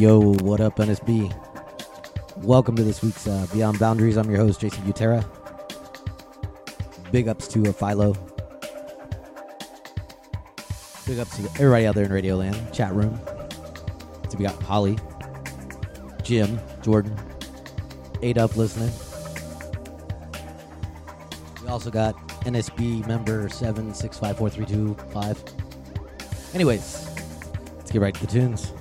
Yo, what up, NSB? Welcome to this week's uh, Beyond Boundaries. I'm your host, Jayson Butera. Big ups to uh, Philo. Big ups to everybody out there in Radio Land, chat room. So we got Holly, Jim, Jordan, eight up listening. We also got NSB member seven six five four three two five. Anyways, let's get right to the tunes.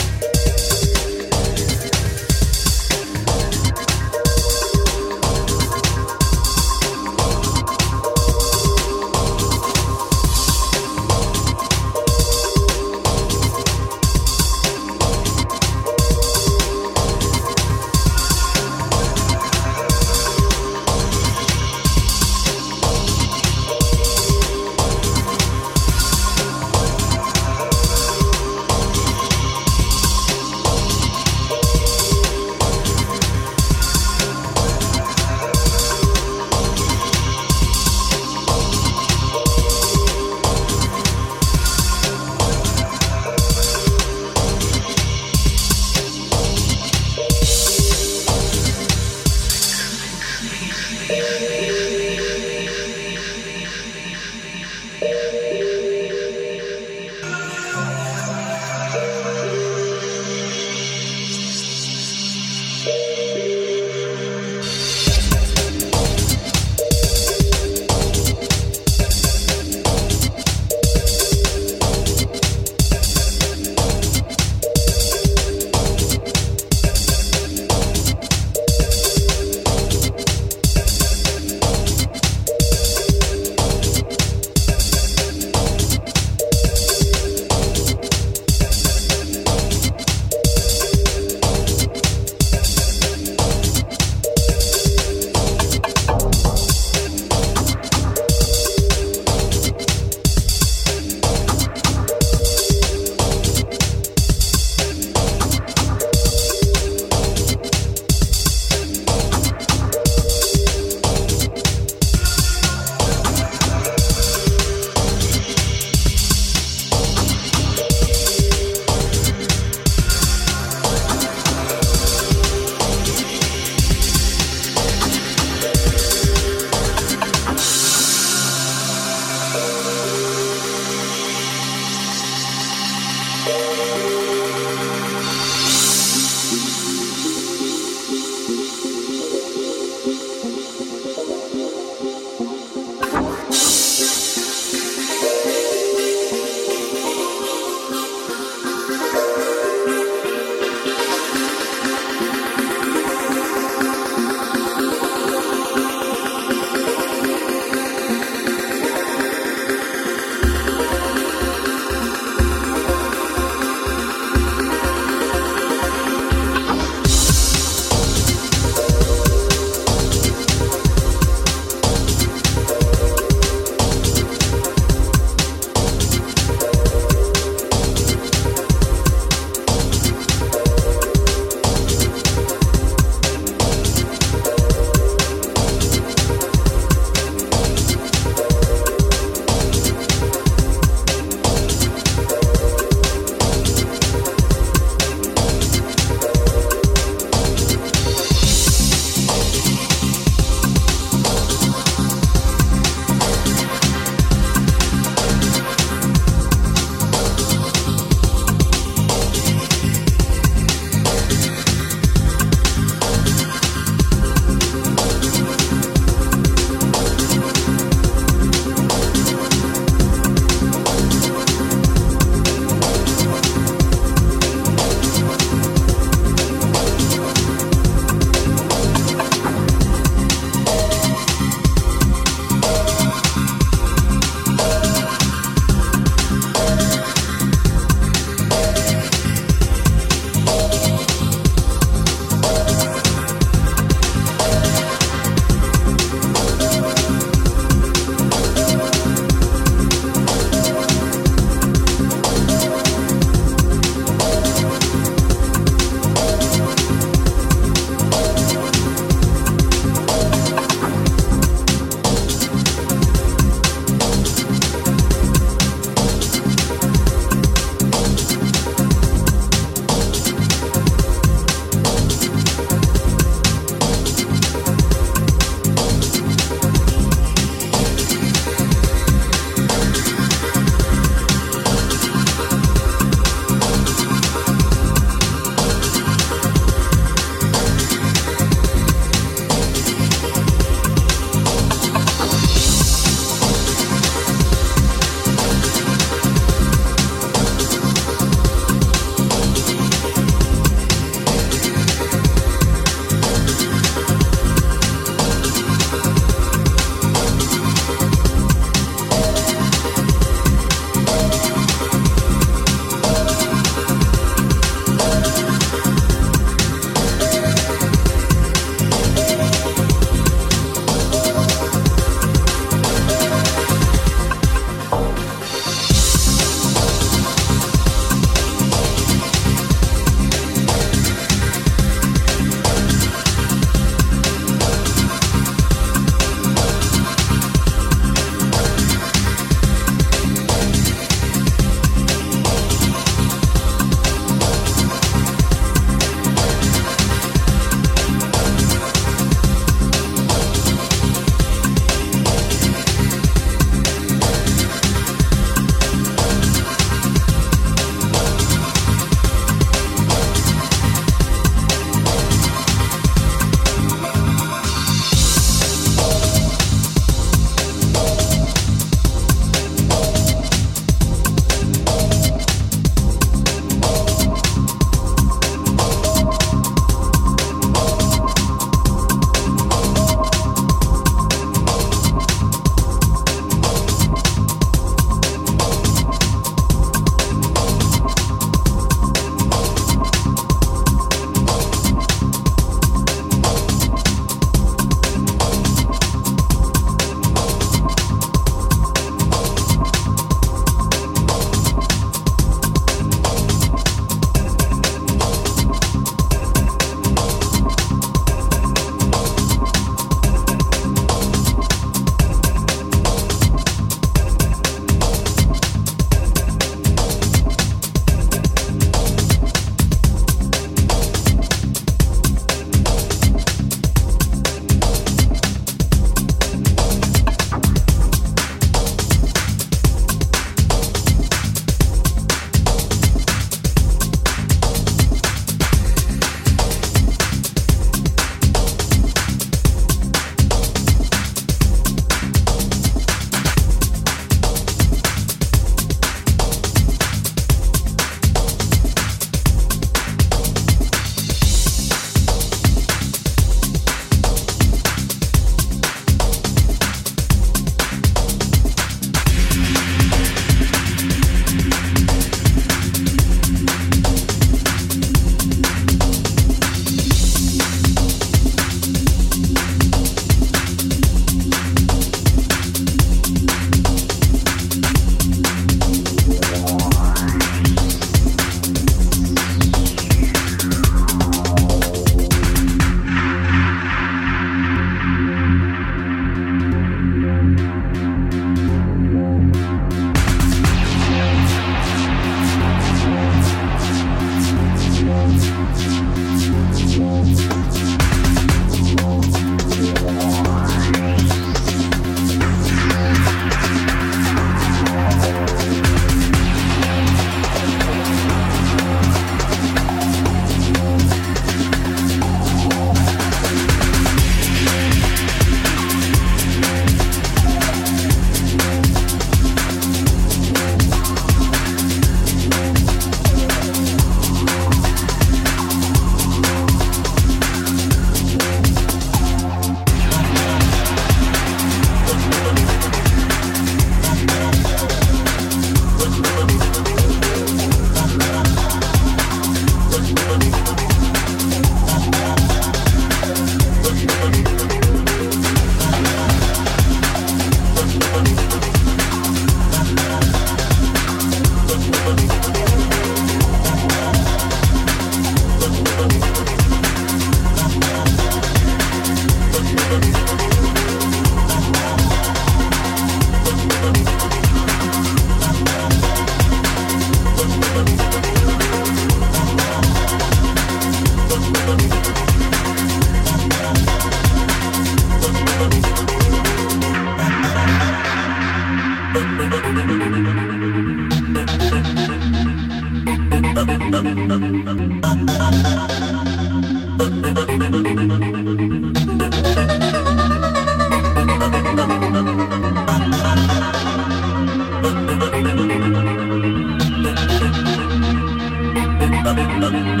Thank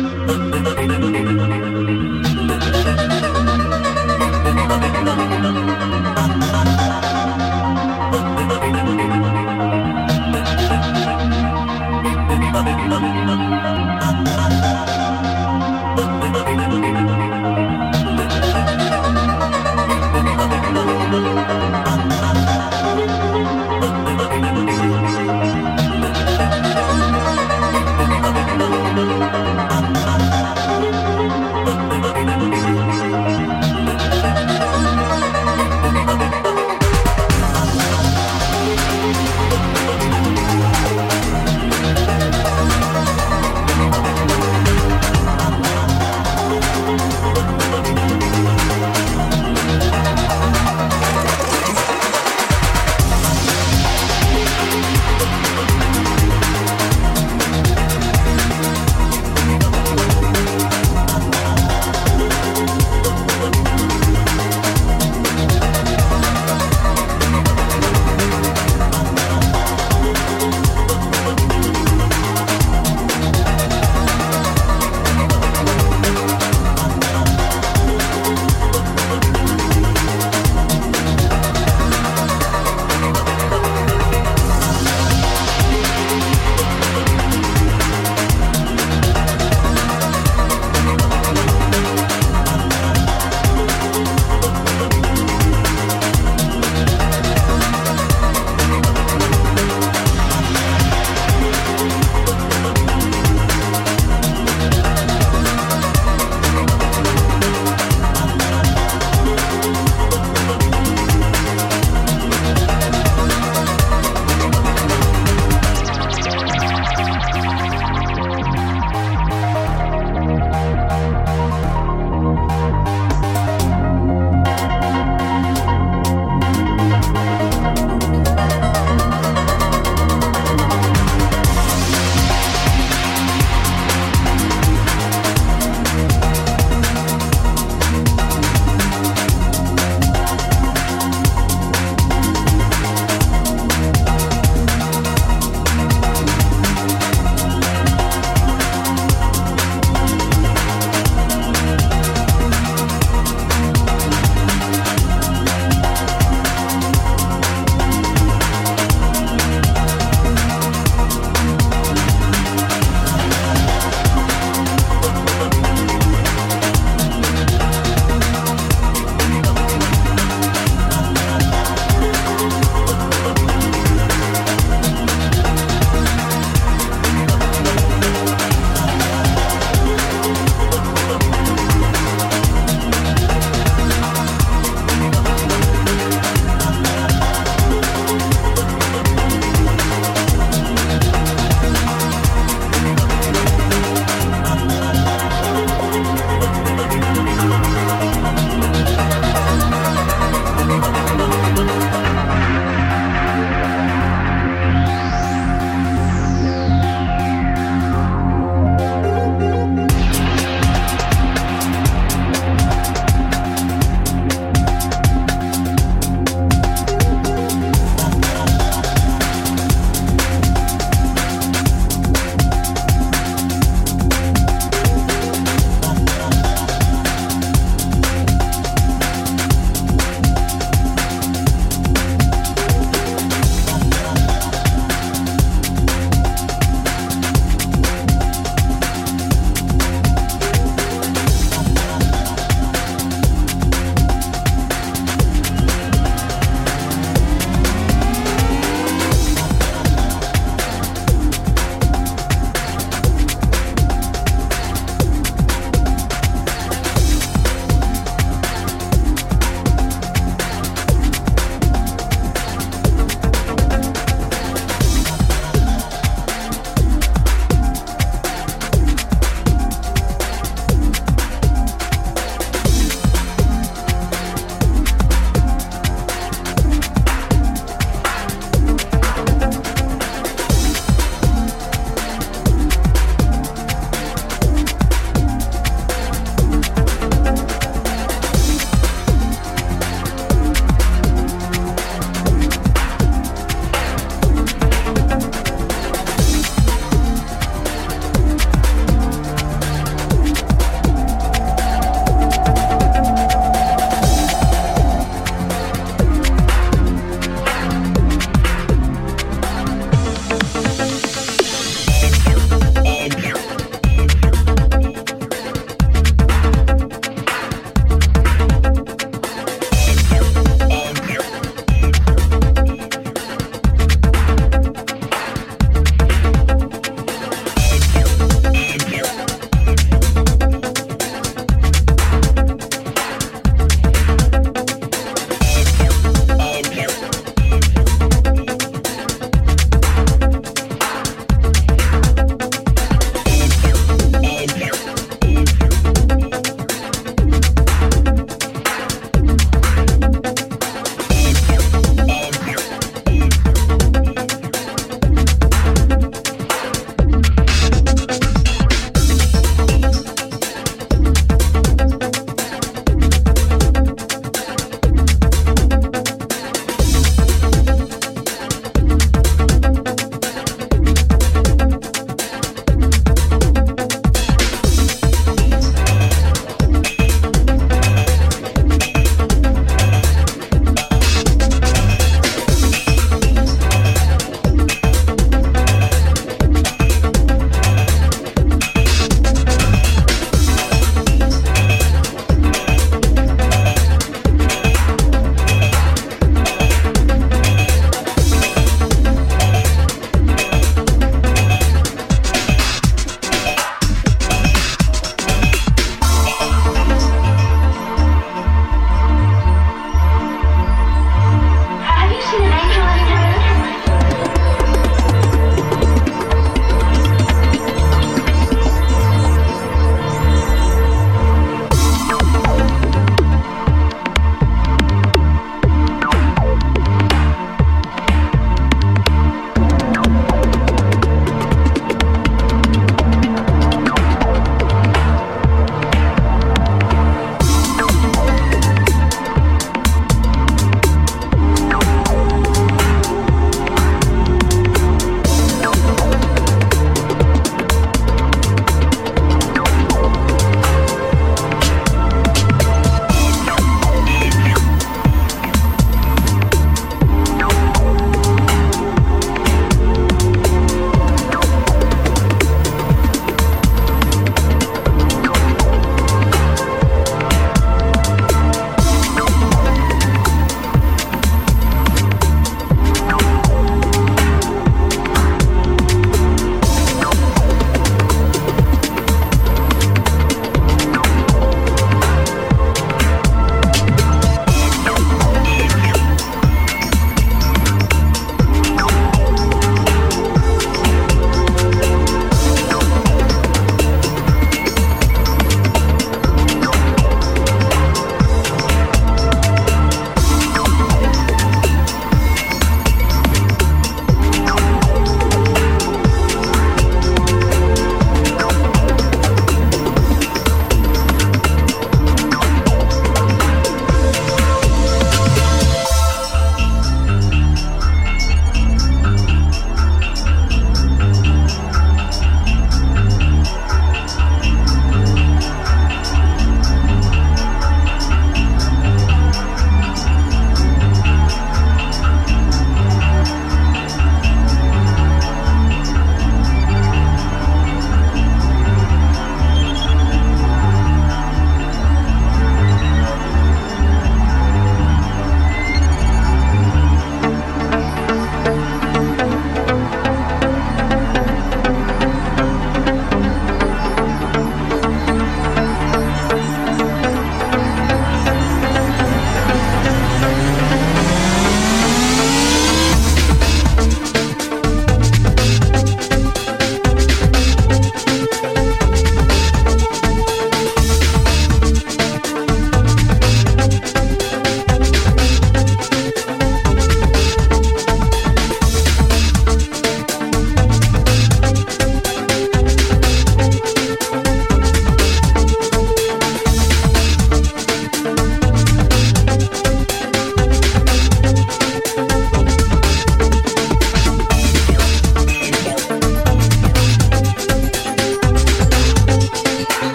you.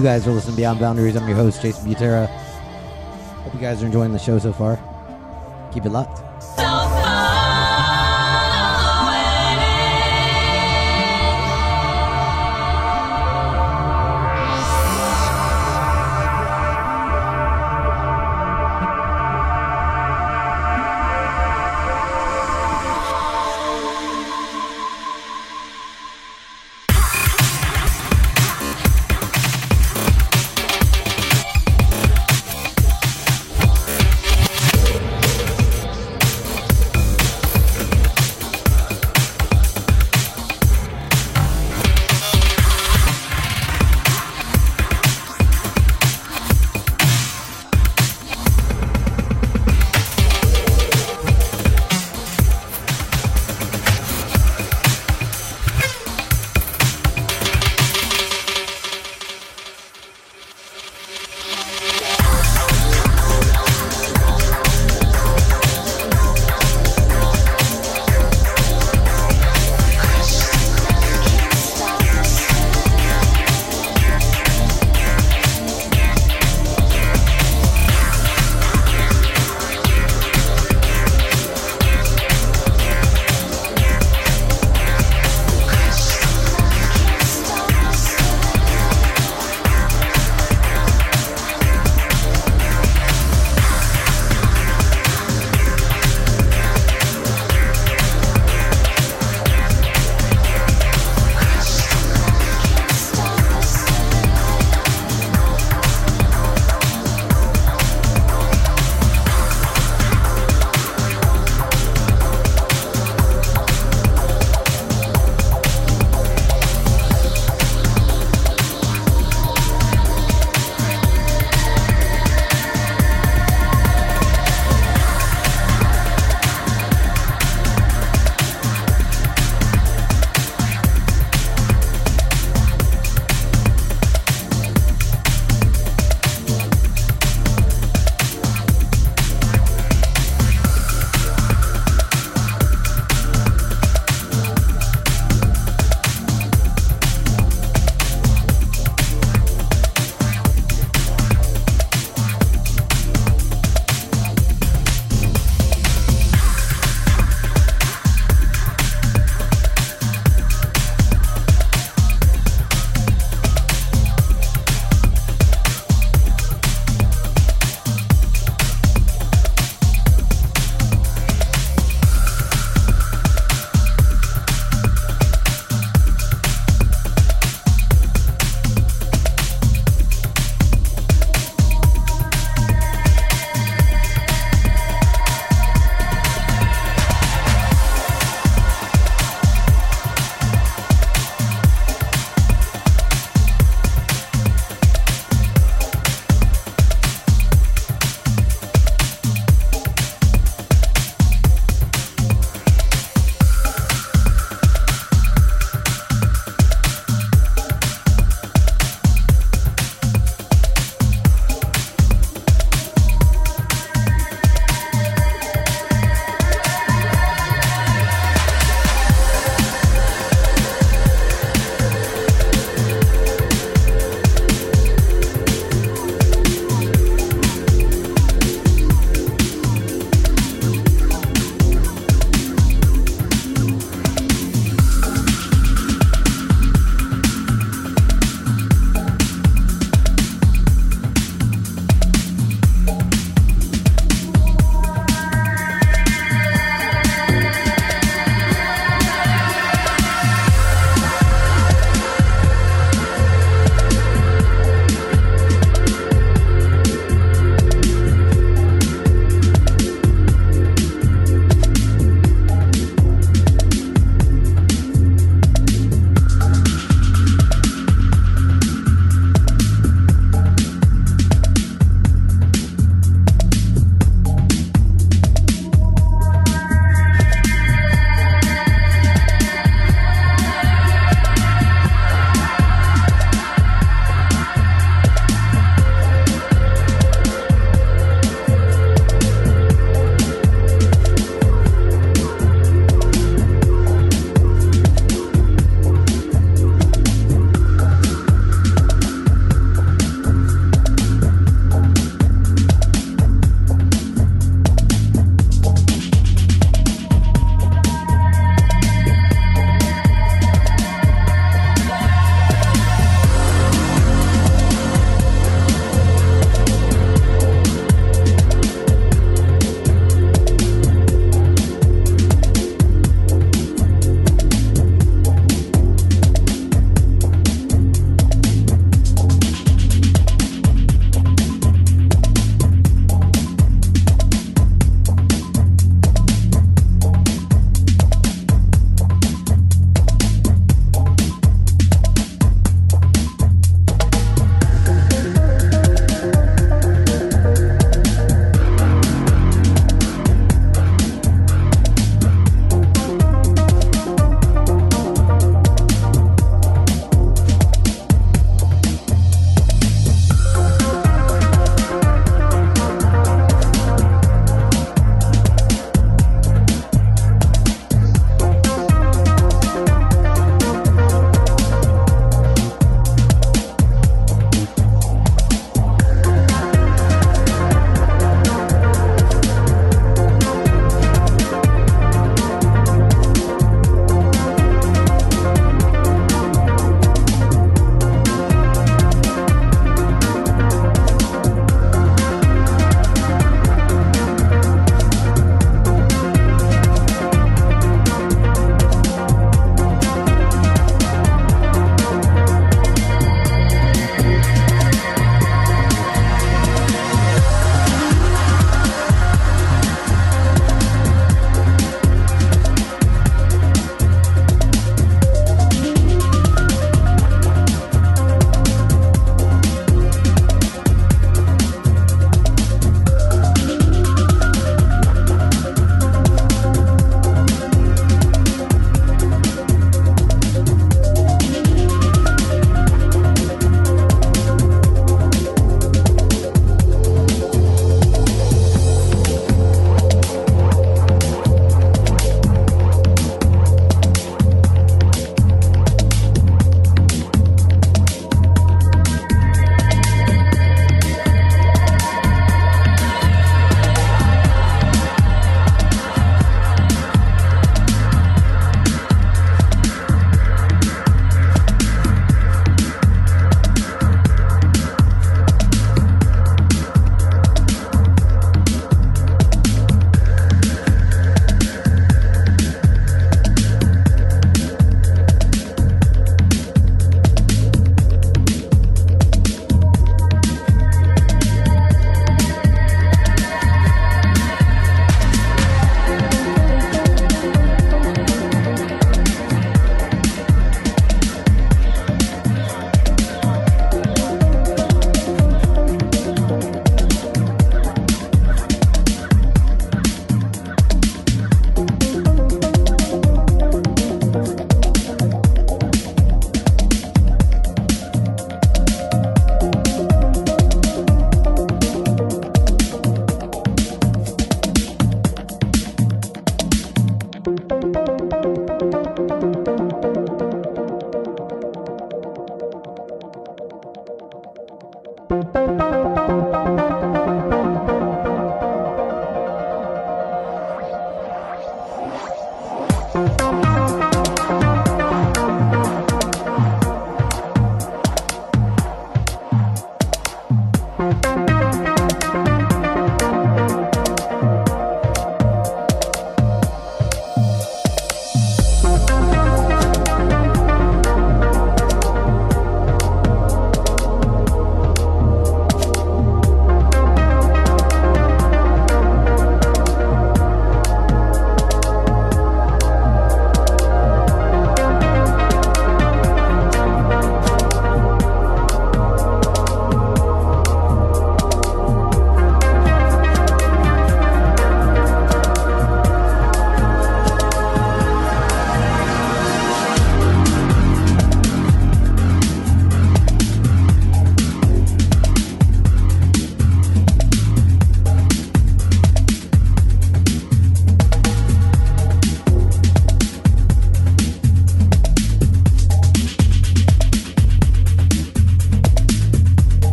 You guys are listening Beyond Boundaries. I'm your host, Jayson Butera. Hope you guys are enjoying the show so far. Keep it locked.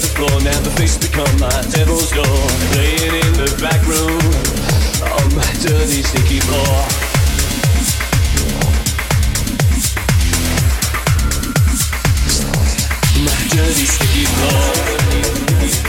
the floor. Now the faces become my devil's door. Playing in the back room on my dirty, sticky floor. My dirty, sticky floor.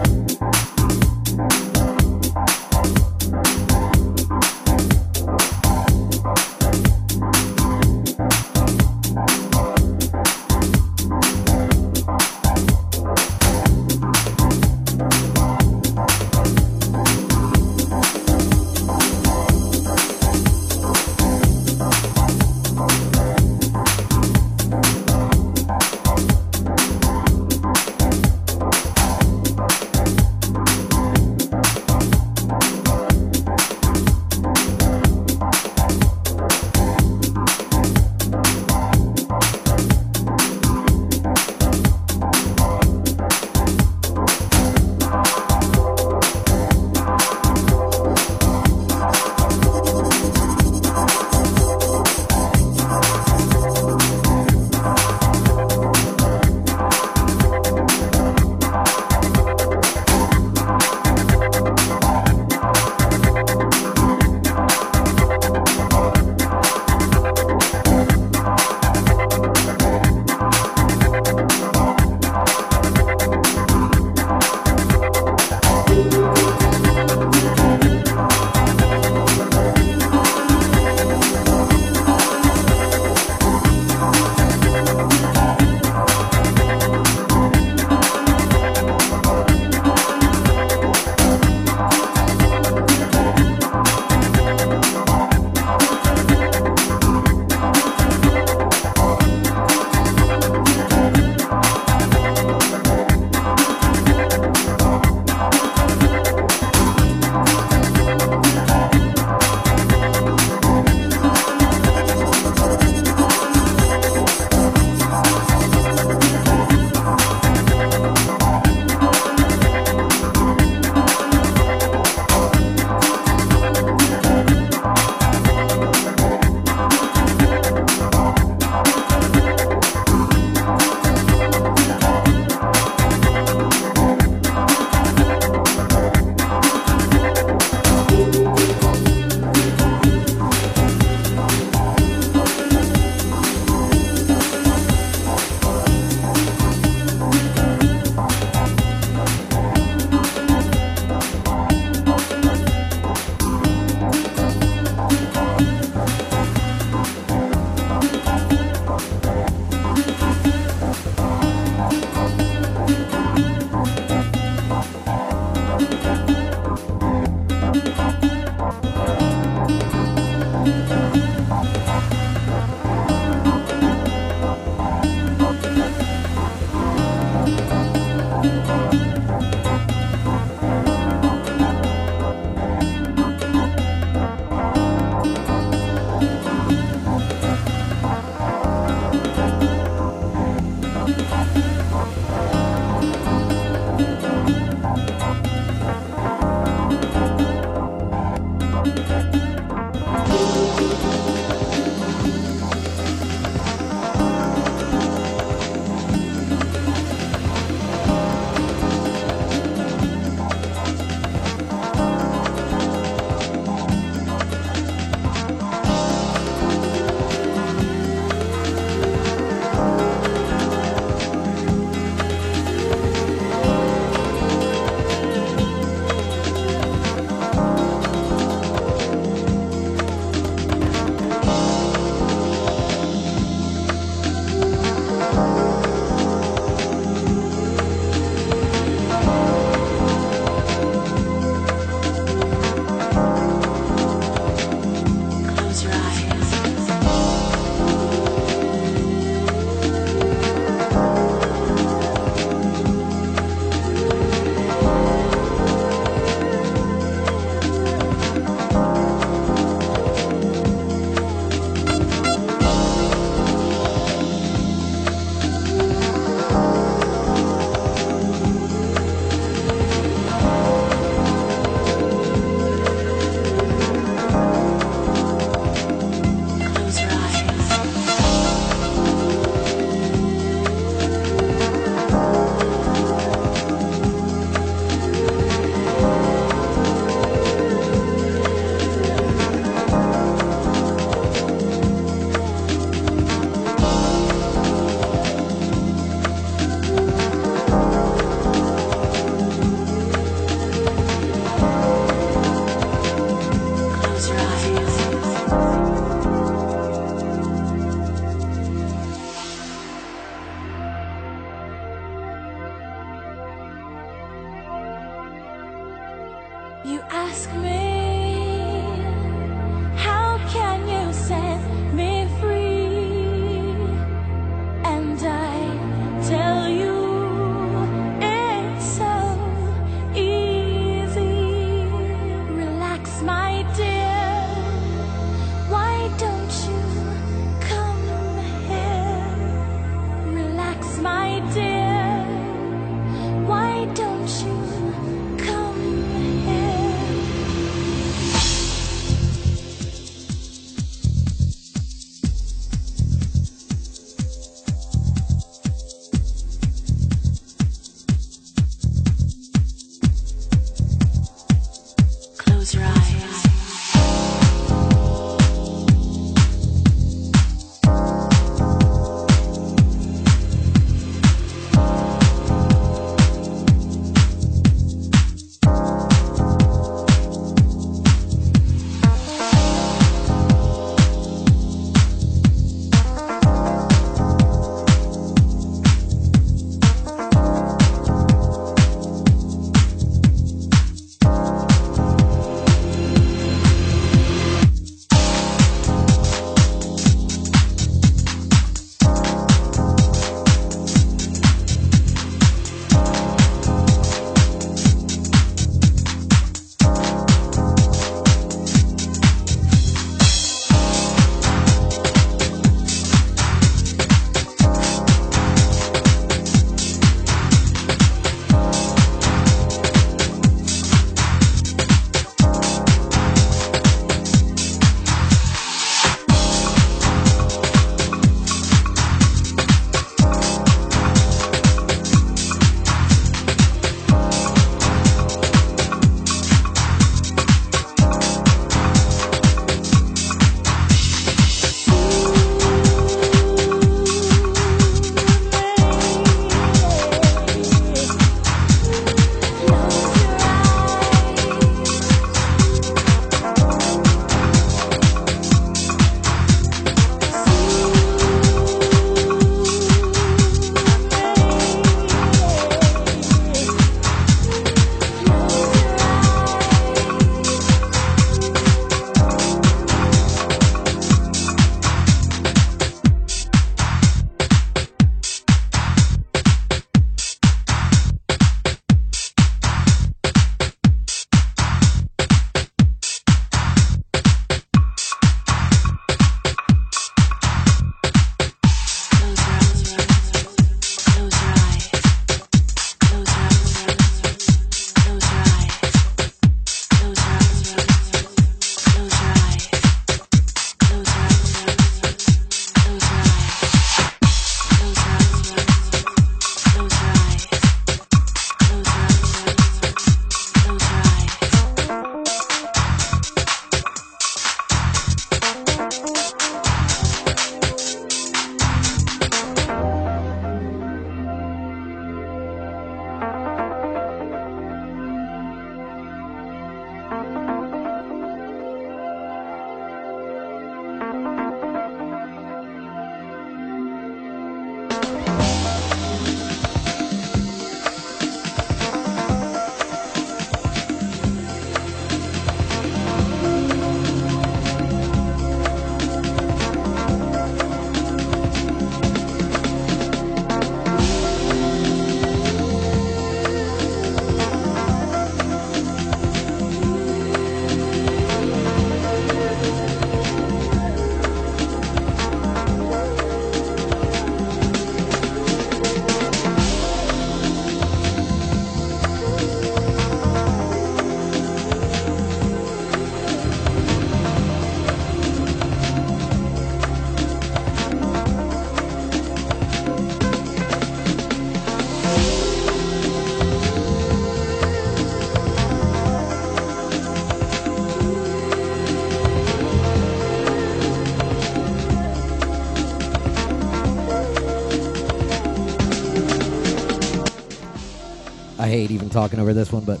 Talking over this one, but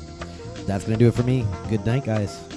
that's going to do it for me. Good night, guys.